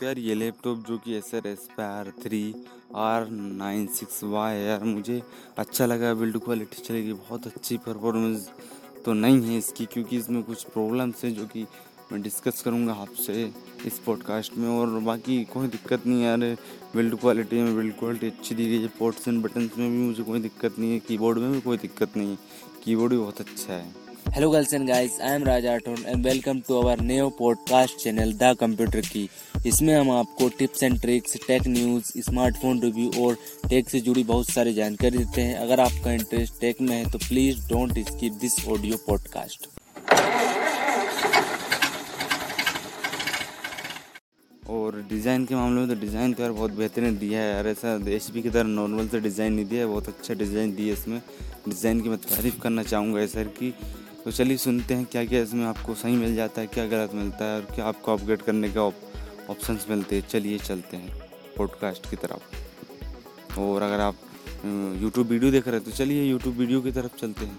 सकते हैं। यार ये लैपटॉप जो कि Acer Aspire three R nine six Y है यार, मुझे अच्छा लगा बिल्ड क्वालिटी चलेगी बहुत अच्छी परफॉर्मेंस तो नहीं है इसकी, क्योंकि इसमें कुछ प्रॉब्लम्स हैं जो कि मैं डिस्कस करूँगा आपसे इस पॉडकास्ट में। और बाकी कोई दिक्कत नहीं यार बिल्ड क्वालिटी में बिल्ड क्वालिटी अच्छी दी गई है। पोर्ट्स एंड बटन्स में भी मुझे कोई दिक्कत नहीं है कीबोर्ड में भी कोई दिक्कत नहीं है। कीबोर्ड भी बहुत अच्छा है। Hello girls and guys, I am Raj Aton and welcome to our new podcast channel The Computer Key. इसमें हम आपको tips and tricks tech news smartphone review और टेक से जुड़ी बहुत सारी जानकारी देते हैं। अगर आपका इंटरेस्ट टेक में है तो please don't skip this audio podcast और डिज़ाइन के मामले में तो डिज़ाइन तो यार बहुत बेहतरीन दिया है यार। ऐसा एच की तरह नॉर्मल से डिज़ाइन नहीं दिया है बहुत अच्छा डिज़ाइन दिया इसमें। डिज़ाइन की मैं तारीफ़ करना चाहूँगा सर की तो चलिए सुनते हैं क्या क्या इसमें आपको सही मिल जाता है, क्या गलत मिलता है और क्या आपको अपग्रेड करने के ऑप्शंस मिलते हैं। चलिए चलते हैं पॉडकास्ट की तरफ़। और अगर आप यूट्यूब वीडियो देख रहे हैं तो चलिए यूट्यूब वीडियो की तरफ़ चलते हैं।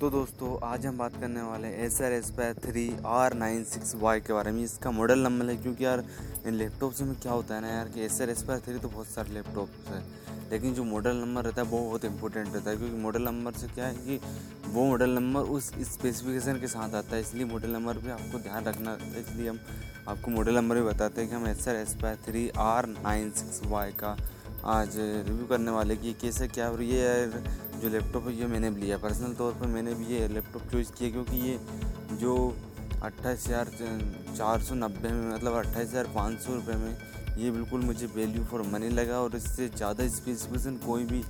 तो दोस्तों, आज हम बात करने वाले हैं Acer Aspire three R nine six Y के बारे में। इसका मॉडल नंबर है, क्योंकि यार, इन लैपटॉप में क्या होता है ना यार, कि S R Aspire three तो बहुत सारे लैपटॉप्स है। लेकिन जो मॉडल नंबर रहता है, वो बहुत इंपॉर्टेंट रहता है, क्योंकि मॉडल नंबर से क्या है कि वो मॉडल नंबर उस स्पेसिफिकेशन के साथ आता है, इसलिए मॉडल नंबर भी आपको ध्यान रखना है। इसलिए हम आपको मॉडल नंबर भी बताते हैं कि हम Acer Aspire three R nine six Y का आज रिव्यू करने वाले कि कैसे क्या और ये जो लैपटॉप है, ये मैंने भी लिया। पर्सनल तौर पर मैंने भी ये लैपटॉप चूज़ किया क्योंकि ये जो अट्ठाईस हज़ार चार सौ नब्बे में मतलब अट्ठाईस हज़ार पाँच सौ रुपये में ये बिल्कुल मुझे वैल्यू फॉर मनी लगा और इससे ज़्यादा स्पेसिफिकेशन कोई भी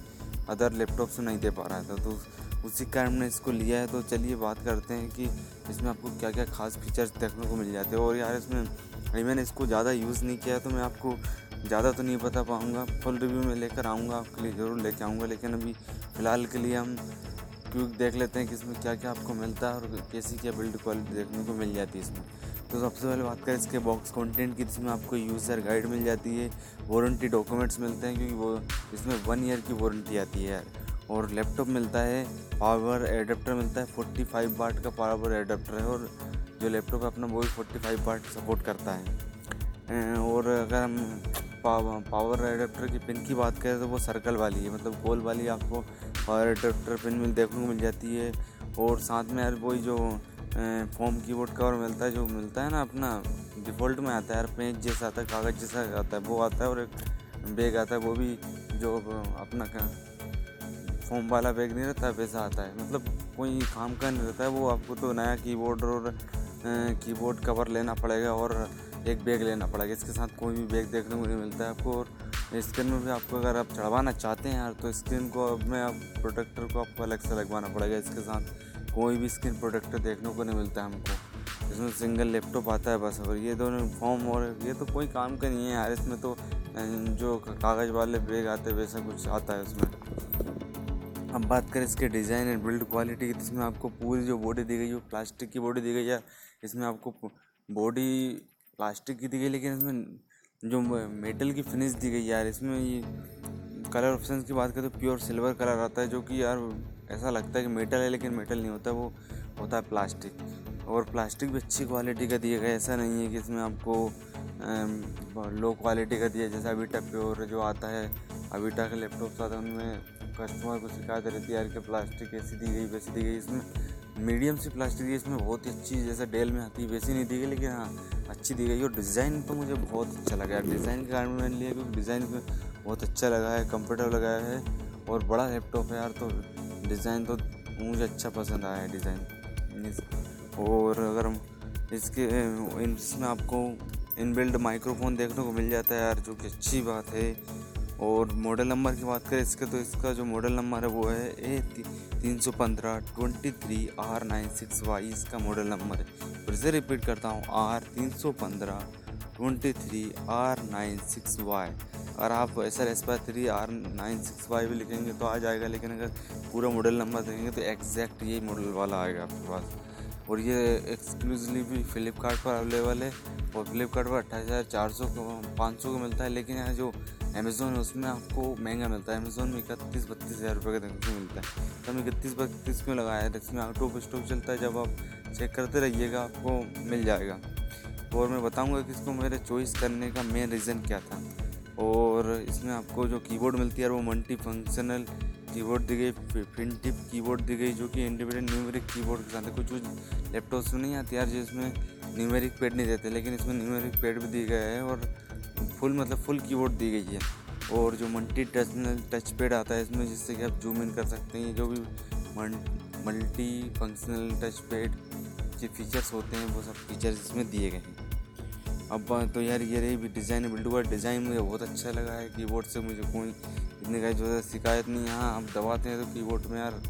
अदर लैपटॉप से नहीं दे पा रहा था तो उसी कारण मैंने इसको लिया है। तो चलिए बात करते हैं कि इसमें आपको क्या क्या खास फीचर्स देखने को मिल जाते हैं। और यार इसमें, अभी मैंने इसको ज़्यादा यूज़ नहीं किया तो मैं आपको ज़्यादा तो नहीं बता पाऊँगा। फुल रिव्यू में लेकर आऊँगा, आपके लिए ज़रूर लेके आऊँगा। लेकिन अभी फ़िलहाल के लिए हम क्योंकि देख लेते हैं कि इसमें क्या क्या आपको मिलता है और कैसी क्या बिल्ड क्वालिटी देखने को मिल जाती है इसमें। तो सबसे पहले बात करें इसके बॉक्स कंटेंट की, जिसमें आपको यूज़र गाइड मिल जाती है वारंटी डॉक्यूमेंट्स मिलते हैं, क्योंकि वो इसमें वन ईयर की वारंटी आती है। यार और लैपटॉप मिलता है पावर एडेप्टर मिलता है फोर्टी फाइव वाट का पावर एडेप्टर है, और जो लैपटॉप है अपना, वो भी फोर्टी फाइव वाट सपोर्ट करता है। और अगर हम पावर एडेप्टर की पिन की बात करें तो वो सर्कल वाली है मतलब गोल वाली आपको पावर एडेप्टर पिन मिल, देखने को मिल जाती है। और साथ में यार, वही जो फॉर्म कीबोर्ड कवर मिलता है, जो मिलता है ना, अपना डिफ़ॉल्ट में आता है यार पेज जैसा आता है, कागज़ जैसा आता है, वो आता है और एक बैग आता है, वो भी जो अपना फॉर्म वाला बैग नहीं रहता, वैसा आता है। मतलब कोई काम का नहीं रहता है, वो आपको तो नया कीबोर्ड और कीबोर्ड कवर लेना पड़ेगा और एक बैग लेना पड़ेगा। इसके साथ कोई भी बैग देखने को नहीं मिलता है आपको और स्क्रीन में भी आपको अगर आप चढ़वाना चाहते हैं यार तो स्क्रीन को में आप प्रोटेक्टर को आपको अलग से लगवाना पड़ेगा इसके साथ। कोई भी स्किन प्रोटेक्टर देखने को नहीं मिलता हमको। इसमें सिंगल लैपटॉप आता है बस, और ये दोनों फॉर्म और ये तो कोई काम का नहीं है यार, इसमें तो जो कागज़ वाले बैग आते हैं, वैसा कुछ आता है उसमें। अब बात करें इसके डिज़ाइन एंड बिल्ड क्वालिटी की तो इसमें आपको पूरी जो बॉडी दी गई है प्लास्टिक की बॉडी दी गई है, इसमें आपको बॉडी प्लास्टिक की दी गई, लेकिन इसमें जो मेटल की फिनिश दी गई यार, इसमें ये कलर ऑप्शन की बात करें तो प्योर सिल्वर कलर आता है, जो कि यार ऐसा लगता है कि मेटल है, लेकिन मेटल नहीं होता, वो होता है प्लास्टिक और प्लास्टिक भी अच्छी क्वालिटी का दिया गया ऐसा नहीं है कि इसमें आपको लो क्वालिटी का दिया जैसे अभी टक प्योर जो आता है, अभी तक लैपटॉप आता है उनमें कस्टमर को शिकायत रहती है यार कि प्लास्टिक ऐसी दी गई, वैसी दी गई। इसमें मीडियम सी प्लास्टिक दी इसमें बहुत ही अच्छी, जैसे डेल में आती वैसी नहीं दी गई, लेकिन हाँ अच्छी दी गई। और डिज़ाइन तो मुझे बहुत अच्छा लगा डिज़ाइन के कारण मैंने लिया, क्योंकि डिज़ाइन बहुत अच्छा लगा है कंफर्टेबल लगा है। और बड़ा लैपटॉप है यार तो डिज़ाइन तो मुझे अच्छा पसंद आया है डिज़ाइन। और अगर इसके इसमें आपको इनबिल्ड माइक्रोफोन देखने को मिल जाता है यार, जो कि अच्छी बात है। और मॉडल नंबर की बात करें, इसके तो इसका जो मॉडल नंबर है वो है ए तीन सौ पंद्रह twenty three R nine six Y इसका मॉडल नंबर है। फिर से रिपीट करता हूँ आर तीन सौ पंद्रह twenty three R nine six Y अगर आप Acer Aspire three R nine six five लिखेंगे तो आ जाएगा, लेकिन अगर पूरा मॉडल नंबर देखेंगे तो एग्जैक्ट यही मॉडल वाला आएगा आपके पास। और ये एक्सक्लूसिवली भी फ्लिपकार्ट पर अवेलेबल है, और फ्लिपकार्ट पर अट्ठाईस हज़ार चार सौ पाँच सौ का मिलता है, लेकिन यहाँ जो अमेज़ोन है, उसमें आपको महँगा मिलता है। अमेज़ोन में इकतीस बत्तीस हज़ार रुपये का देखने को मिलता है। तो हम इकतीस बत्तीस क्यों लगाया है? इसमें आउट ऑफ़ स्टॉक चलता है, जब आप चेक करते रहिएगा, आपको मिल जाएगा। और मैं बताऊँगा कि इसको मेरे चॉइस करने का मेन रीज़न क्या था। और इसमें आपको जो कीबोर्ड मिलती है, वो मल्टी फंक्शनल कीबोर्ड दी गई फिन टिप कीबोर्ड दी गई, जो कि इंडिपेंडेंट न्यूमेरिक कीबोर्ड के साथ है। कुछ कुछ लैपटॉप्स में नहीं आती यार, जिसमें न्यूमेरिक पैड नहीं देते लेकिन इसमें न्यूमेरिक पैड भी दिया गए है और फुल मतलब फुल कीबोर्ड दी गई है। और जो मल्टी टच टच पैड आता है इसमें, जिससे कि आप जूम इन कर सकते हैं, जो भी मल्टी फंक्शनल टच पैड के फीचर्स होते हैं, वो सब फीचर्स इसमें दिए गए हैं। अब तो यार ये रही भी डिज़ाइन बिल्डू का डिज़ाइन मुझे बहुत अच्छा लगा है कीबोर्ड से, मुझे कोई इतने का जो है शिकायत नहीं यहाँ आप दबाते हैं तो कीबोर्ड में यार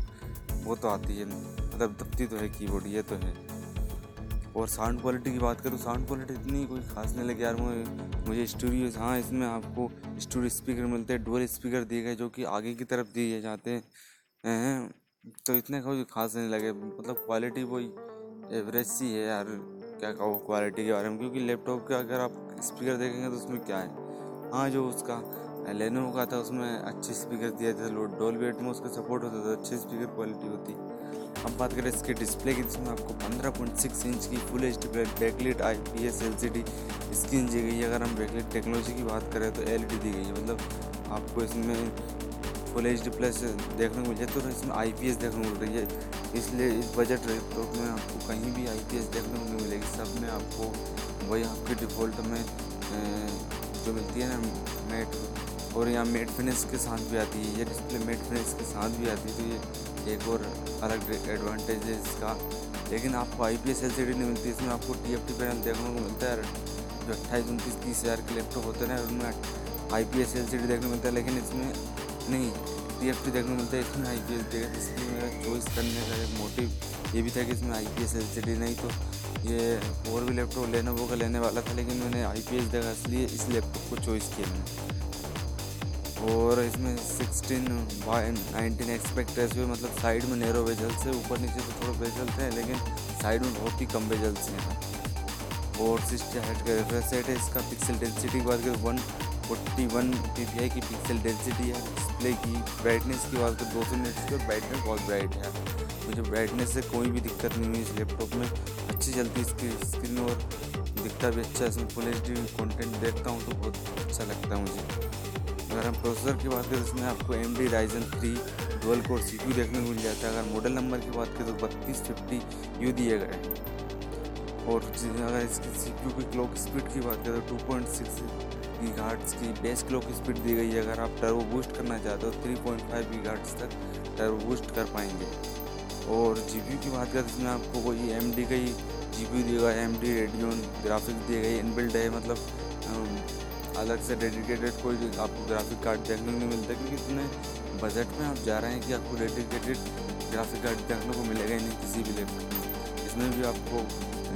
वो तो आती है मतलब दबती तो है कीबोर्ड ये तो है। और साउंड क्वालिटी की बात करूँ साउंड क्वालिटी इतनी कोई खास नहीं लगी यार मुझे मुझे स्टूडियो हाँ इसमें आपको स्टूडियो स्पीकर मिलते हैं डुअल स्पीकर दिए गए, जो कि आगे की तरफ़ दिए जाते हैं। तो इतने कोई खास नहीं लगे मतलब क्वालिटी वही एवरेज सी है यार। क्या कहो क्वालिटी के बारे में? क्योंकि लैपटॉप का अगर आप स्पीकर देखेंगे तो उसमें क्या है? हाँ जो उसका लेनो का था, उसमें अच्छे स्पीकर दिए थे डोल वेट में उसका सपोर्ट होता था अच्छी स्पीकर क्वालिटी होती। अब बात करें इसके डिस्प्ले की, जिसमें आपको 15.6 इंच की full H D backlit I P S L C D screen दी गई है। अगर हम बैकलिट टेक्नोलॉजी की बात करें तो एल ई डी दी गई है। मतलब आपको इसमें फुल एच प्लस देखने को मिल जाए तो इसमें आई पी एस देखने को मिल रही है। इसलिए इस बजट तो में आपको कहीं भी आई पी एस देखने को नहीं मिलेगी, सब में आपको वही आपके डिफ़ॉल्ट में जो मिलती है ना मेट और यहाँ मेट फिनिश के साथ भी आती है, ये डिस्प्ले मेट फिनिश के साथ भी आती है तो ये एक और अलग एडवांटेज है इसका। लेकिन आपको I P S L C D नहीं मिलती, इसमें आपको टी एफ़ टी पैनल देखने को मिलता है, जो अट्ठाईस, उनतीस, तीस हज़ार के लैपटॉप होते हैं उनमें I P S L C D देखने को मिलता है, लेकिन इसमें नहीं टी एफ़ टी देखने को मिलता है इसमें आई पी एस देगा, इसलिए मेरा चॉइस करने का एक मोटिव ये भी था कि इसमें आई पी एस एल नहीं तो ये और भी लैपटॉप लेने, वो का लेने वाला था, लेकिन मैंने आई पी एस देखा, इसलिए इस लैपटॉप को चॉइस किया मैंने। और इसमें 16 बाई नाइनटीन एक्सपेक्ट हुए मतलब साइड में नेरो वेजल्स है ऊपर नीचे तो थोड़े वेजल्स हैं लेकिन साइड में बहुत ही कम वेजल्स हैं और सिक्सटी हाइट का रिफ्रेश रेट है, इसका पिक्सल डेंसिटी की बात करें वन फोर्टी वन पी की पिक्सल डेंसिटी है डिस्प्ले की ब्राइटनेस की बात करें, दो सौ मिनट की ब्राइटनेस बहुत ब्राइट है। मुझे ब्राइटनेस से कोई भी दिक्कत नहीं हुई इस लैपटॉप में। अच्छी चलती इसकी स्क्रीन और दिखता भी अच्छा है, इसमें फुल एच डी कॉन्टेंट देखता हूँ तो बहुत अच्छा लगता है मुझे। अगर हम प्रोसेसर की बात करें तो इसमें आपको M D Ryzen three dual core C P देखने को मिल जाता है। अगर मॉडल नंबर की बात करें तो बत्तीस फिफ्टी यू दिए गए और अगर इसकी सी पी की क्लॉक स्पीड की बात करें तो टू पॉइंट सिक्स घाट्स की बेस क्लॉक स्पीड दी गई है। अगर आप टर्बो बूस्ट करना चाहते हो थ्री पॉइंट फाइव गी घाट्स तक टर्बो बूस्ट कर पाएँगे। और जी की बात करें इसमें आपको कोई एम डी का ही जी पी दिएगा एम डी रेडियोन ग्राफिक्स दिए गए इनबिल्ड है मतलब अलग से डेडिकेटेड कोई आपको ग्राफिक कार्ड देखने को नहीं मिलता, क्योंकि इतने बजट में आप जा रहे हैं कि आपको डेडिकेटेड ग्राफिक कार्ड देखने को मिलेगा ही नहीं किसी भी में। इसमें भी आपको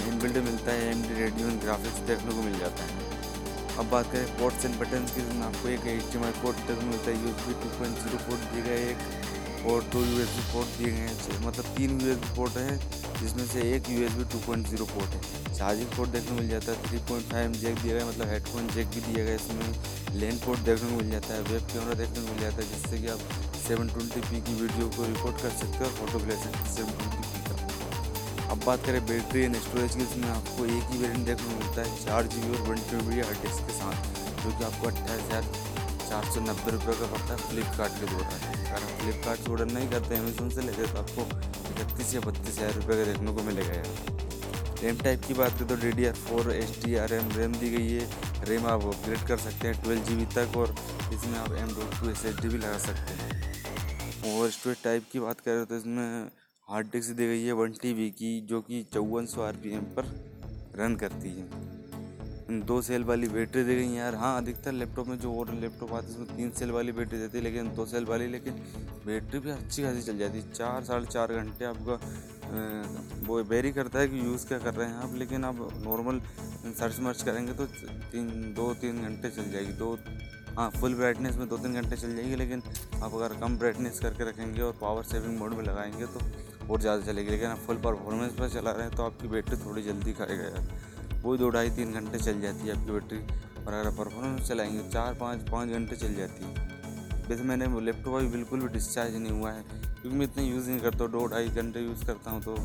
इनबिल्ड मिलता है एम डी रेडियो ग्राफिक्स देखने को मिल जाता है। अब बात करें पोर्ट्स एंड बटन की इसमें आपको एक एच डी पोर्ट देखने मिलता है U S B two point zero port दिए गए एक और दो यू एस बी पोर्ट दिए गए हैं मतलब तीन यू एस बी पोर्ट हैं, जिसमें से एक U S B two point zero port है। चार्जिंग पोर्ट देखने को मिल जाता है थ्री पॉइंट फाइव जैक दिया गया मतलब हेडफोन जैक भी दिया गया इसमें। लेन पोर्ट देखने को मिल जाता है वेब कैमरा देखने को मिल जाता है, जिससे कि आप सेवन ट्वेंटी पी की वीडियो को रिकॉर्ड कर सकते हो और फ़ोटो ले सकते सेवन ट्वेंटी अब बात करें बैटरी एंड स्टोरेज की इसमें आपको एक ही वेरियंट देखने को मिलता है, चार जी बी और वन ट्वेंटी हार्ड डिस्क के साथ, जो कि आपको अट्ठाईस हज़ार चार सौ नब्बे रुपये का पड़ता है फ्लिपकार्ट के द्वारा। अगर आप फ्लिपकार्ट से ऑर्डर नहीं करते अमेजोन से लेते तो आपको इकतीस या बत्तीस हज़ार रुपये का देखने को मिलेगा यार। रैम टाइप की बात करें तो D D R four H D R M RAM दी गई है। रैम आप अपग्रेड कर सकते हैं ट्वेल्व जी बी तक और इसमें आप M dot two S H D भी लगा सकते हैं। और स्टोरेज टाइप की बात करें तो इसमें हार्ड डिस्क दी गई है वन टी की, जो कि चौवन सौ आर पर रन करती है। दो सेल वाली बैटरी दी गई यार। हाँ अधिकतर लैपटॉप में जो और लैपटॉप आते हैं, उसमें तीन सेल वाली बैटरी देती है, लेकिन दो सेल वाली, लेकिन बैटरी भी अच्छी खासी चल जाती है। चार, साढ़े चार घंटे आपका वो वेरी करता है कि यूज़ क्या कर रहे हैं आप, लेकिन आप नॉर्मल सर्च मर्च करेंगे तो तीन, दो, तीन घंटे चल जाएगी। दो हाँ फुल ब्राइटनेस में दो, तीन घंटे चल जाएगी, लेकिन आप अगर कम ब्राइटनेस करके रखेंगे और पावर सेविंग मोड में लगाएँगे तो और ज़्यादा चलेगी, लेकिन आप फुल परफॉर्मेंस पर चला रहे हैं तो आपकी बैटरी थोड़ी जल्दी खाएगा यार वही दो ढाई तीन घंटे चल जाती है आपकी बैटरी, और अगर परफॉर्मेंस चलाएँगे, चार पाँच पाँच घंटे चल जाती है। वैसे मैंने लैपटॉप अभी बिल्कुल भी डिस्चार्ज नहीं हुआ है, क्योंकि मैं इतना यूज़ नहीं करता दो ढाई घंटे यूज़ करता हूँ तो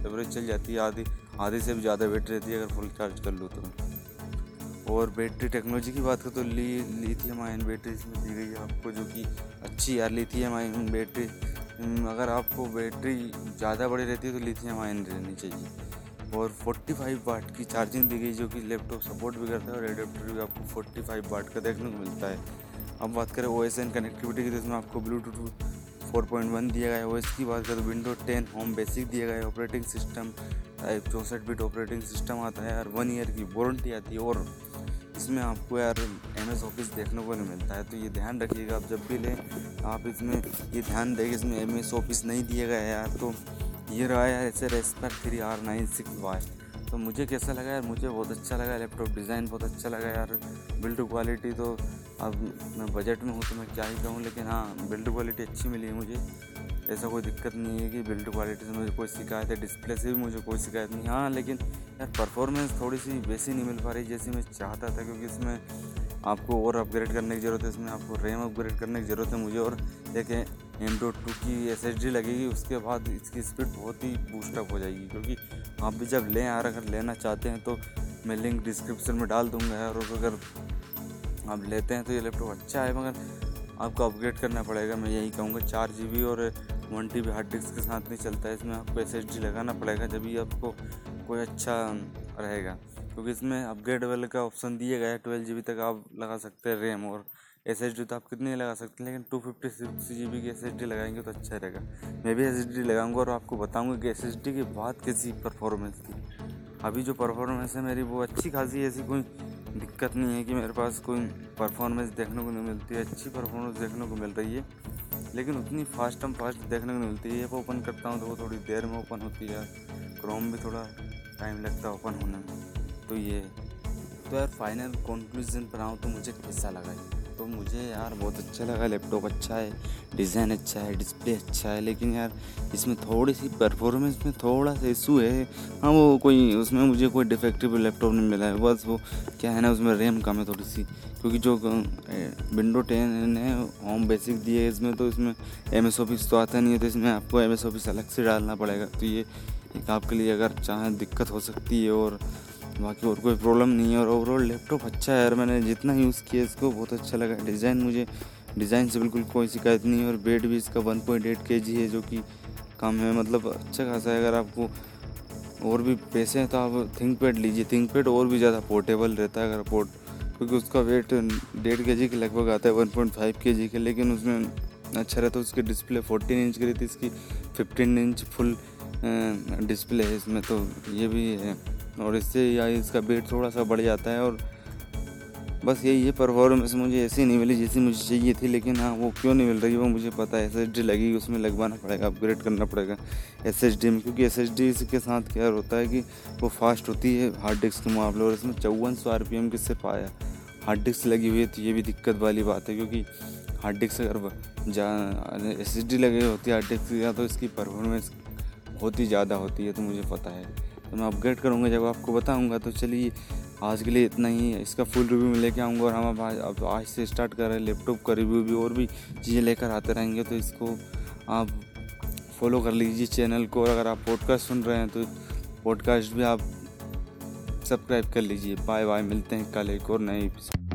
एवरेज चल जाती है, आधी, आधे से भी ज़्यादा बैटरी रहती है अगर फुल चार्ज कर लूँ तो। और बैटरी टेक्नोलॉजी की बात करें तो ली लिथियम आयन बैटरी इसमें दी गई है आपको, जो कि अच्छी यार लिथियम आयन बैटरी अगर आपको बैटरी ज़्यादा बड़ी रहती है तो लिथियम आयन रहनी चाहिए। और 45 वाट की चार्जिंग दी गई, जो कि लैपटॉप सपोर्ट भी करता है और एडेप्टर भी आपको 45 वाट का देखने को मिलता है। अब बात करें ओ एस कनेक्टिविटी की तो इसमें आपको ब्लूटूथ 4.1 दिया गया है। ओएस की बात करें तो विंडो 10 होम बेसिक दिया गया है। ऑपरेटिंग सिस्टम टाइप चौंसठ बिट ऑपरेटिंग सिस्टम आता है। और वन ईयर की वारंटी आती है। और इसमें आपको यार एम एस ऑफ़िस देखने को नहीं मिलता है तो ये ध्यान रखिएगा। आप जब भी लें, आप इसमें, ये ध्यान दें इसमें एम एस ऑफ़िस नहीं गया है यार तो ये रहा यार Acer respect three R nine six Y तो मुझे कैसा लगा यार, मुझे बहुत अच्छा लगा लैपटॉप डिज़ाइन बहुत अच्छा लगा यार। बिल्ड क्वालिटी तो अब मैं बजट में हूँ तो मैं क्या ही कहूँ, लेकिन हाँ बिल्ड क्वालिटी अच्छी मिली है मुझे। ऐसा कोई दिक्कत नहीं है कि बिल्ड क्वालिटी से मुझे कोई शिकायत है डिस्प्ले से भी मुझे कोई शिकायत नहीं। हाँ लेकिन यार परफॉर्मेंस थोड़ी सी वैसी नहीं मिल पा रही जैसी मैं चाहता था, क्योंकि इसमें आपको और अपग्रेड करने की ज़रूरत है, इसमें आपको रैम अपग्रेड करने की ज़रूरत है, मुझे और एक एम डॉट टू की एस लगेगी, उसके बाद इसकी स्पीड बहुत ही बूस्टअप हो जाएगी, क्योंकि आप भी जब लें यार अगर लेना चाहते हैं तो मैं लिंक डिस्क्रिप्शन में डाल दूँगा यार, और अगर आप लेते हैं तो ये लैपटॉप अच्छा है, मगर आपको अपग्रेड करना पड़ेगा, मैं यही कहूँगा, चार जी और वन टी हार्ड डिस्क के साथ नहीं चलता है। इसमें आपको एस लगाना पड़ेगा जब ही आपको कोई अच्छा रहेगा। क्योंकि इसमें अपग्रेड वाले का ऑप्शन दिया गया है ट्वेल्व जी तक आप लगा सकते हैं रैम और एस एच डी तो आप कितने लगा सकते हैं, लेकिन two fifty six G B की एस एच डी लगाएँगे तो अच्छा रहेगा। मैं भी एस एच डी लगाऊँगा और आपको बताऊँगा कि एस एच डी के बाद कैसी परफॉर्मेंस थी अभी जो परफॉर्मेंस है मेरी वो अच्छी खासी, ऐसी कोई दिक्कत नहीं है कि मेरे पास कोई परफॉर्मेंस देखने को नहीं मिलती है। अच्छी परफॉर्मेंस देखने को मिल रही है। लेकिन उतनी फास्ट हम फास्ट देखने को मिलती। है ऐप ओपन करता हूँ तो वो थोड़ी देर में ओपन होती है। क्रोम भी थोड़ा टाइम लगता है ओपन होने में। तो ये तो यार फाइनल कंक्लूजन पर आऊँ तो मुझे कैसा लगा ये? तो मुझे यार बहुत अच्छा लगा लैपटॉप अच्छा है डिज़ाइन अच्छा है डिस्प्ले अच्छा है, लेकिन यार इसमें थोड़ी सी परफॉर्मेंस में थोड़ा सा इशू है। हाँ वो कोई उसमें मुझे कोई डिफेक्टिव लैपटॉप नहीं मिला है, बस वो क्या है ना, उसमें रैम कम है थोड़ी सी क्योंकि जो विंडो टेन है होम बेसिक दिए है इसमें तो इसमें एम एस ऑफ़िस तो आता नहीं है तो इसमें आपको एम एस ऑफ़िस अलग से डालना पड़ेगा। तो ये एक आपके लिए अगर चाहें दिक्कत हो सकती है और बाकी और कोई प्रॉब्लम नहीं है। और ओवरऑल लैपटॉप अच्छा है यार, मैंने जितना यूज़ किया इसको बहुत अच्छा लगा। डिज़ाइन मुझे डिज़ाइन से बिल्कुल कोई शिकायत नहीं है। और वेट भी इसका वन पॉइंट एट के जी है, जो कि कम है। मतलब अच्छा खासा है। अगर आपको और भी पैसे हैं तो आप थिंक पैड लीजिए। थिंक पैड और भी ज़्यादा पोर्टेबल रहता है अगर पोर्ट क्योंकि उसका वेट डेढ़ के जी के लगभग आता है वन पॉइंट फाइव के जी के। लेकिन उसमें अच्छा रहता है। उसकी डिस्प्ले फोर्टीन इंच की रहती है। इसकी फिफ्टीन इंच फुल डिस्प्ले है इसमें। तो ये भी है। और इससे या इसका वेट थोड़ा सा बढ़ जाता है और बस यही है परफॉर्मेंस मुझे ऐसी नहीं मिली जैसी मुझे चाहिए थी, लेकिन हाँ वो क्यों नहीं मिल रही वो मुझे पता है। एस लगेगी उसमें लगवाना पड़ेगा अपग्रेड करना पड़ेगा एस में, क्योंकि एस एच डी के साथ क्या होता है कि वो फास्ट होती है हार्ड डिस्क के मुकाबले और इसमें चौवन सौ आर पी एम किससे पाया? हार्ड डिस्क लगी हुई है तो ये भी दिक्कत वाली बात है, क्योंकि हार्ड डिस्क अगर जा एस लगी होती है हार्ड डिस्क या तो इसकी परफॉर्मेंस बहुत ही ज़्यादा होती है तो मुझे पता है। तो मैं अपग्रेड करूँगा, जब आपको बताऊँगा तो चलिए, आज के लिए इतना ही। इसका फुल रिव्यू में लेके आऊँगा और हम अब आज से स्टार्ट कर रहे हैं लैपटॉप का रिव्यू भी, और भी चीज़ें लेकर आते रहेंगे। तो इसको आप फॉलो कर लीजिए चैनल को, और अगर आप पॉडकास्ट सुन रहे हैं तो पॉडकास्ट भी आप सब्सक्राइब कर लीजिए। बाय बाय मिलते हैं कल एक और नए episode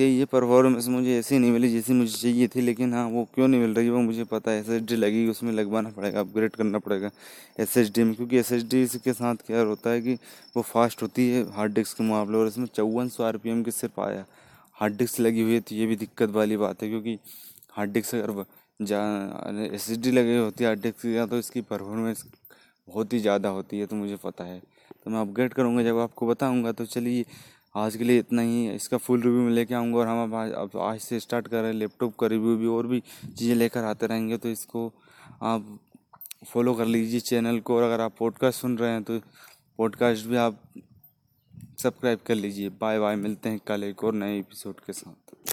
यही ये परफॉर्मेंस मुझे ऐसी नहीं मिली जैसी मुझे चाहिए थी, लेकिन हाँ वो क्यों नहीं मिल रही वो मुझे पता है। एस लगेगी, उसमें लगवाना पड़ेगा अपग्रेड करना पड़ेगा एस में, क्योंकि एस एच डी के साथ क्या होता है कि वो फास्ट होती है हार्ड डिस्क के मुकाबले, और इसमें चौवन सौ आर पी एम की सिर्फ़ आया। हार्ड डिस्क लगी हुई है तो ये भी दिक्कत वाली बात है, क्योंकि हार्ड डिस्क अगर जा एस लगी होती है हार्ड डिस्क या तो इसकी परफॉर्मेंस बहुत ही ज़्यादा होती है तो मुझे पता है। तो मैं अपग्रेड करूँगा, जब आपको बताऊँगा तो चलिए आज के लिए इतना ही इसका फुल रिव्यू मैं लेके आऊँगा और हम अब आज से स्टार्ट कर रहे हैं लैपटॉप का रिव्यू भी और भी चीज़ें लेकर आते रहेंगे तो इसको आप फॉलो कर लीजिए चैनल को। और अगर आप पॉडकास्ट सुन रहे हैं तो पॉडकास्ट भी आप सब्सक्राइब कर लीजिए। बाय बाय मिलते हैं कल एक और नए एपिसोड के साथ।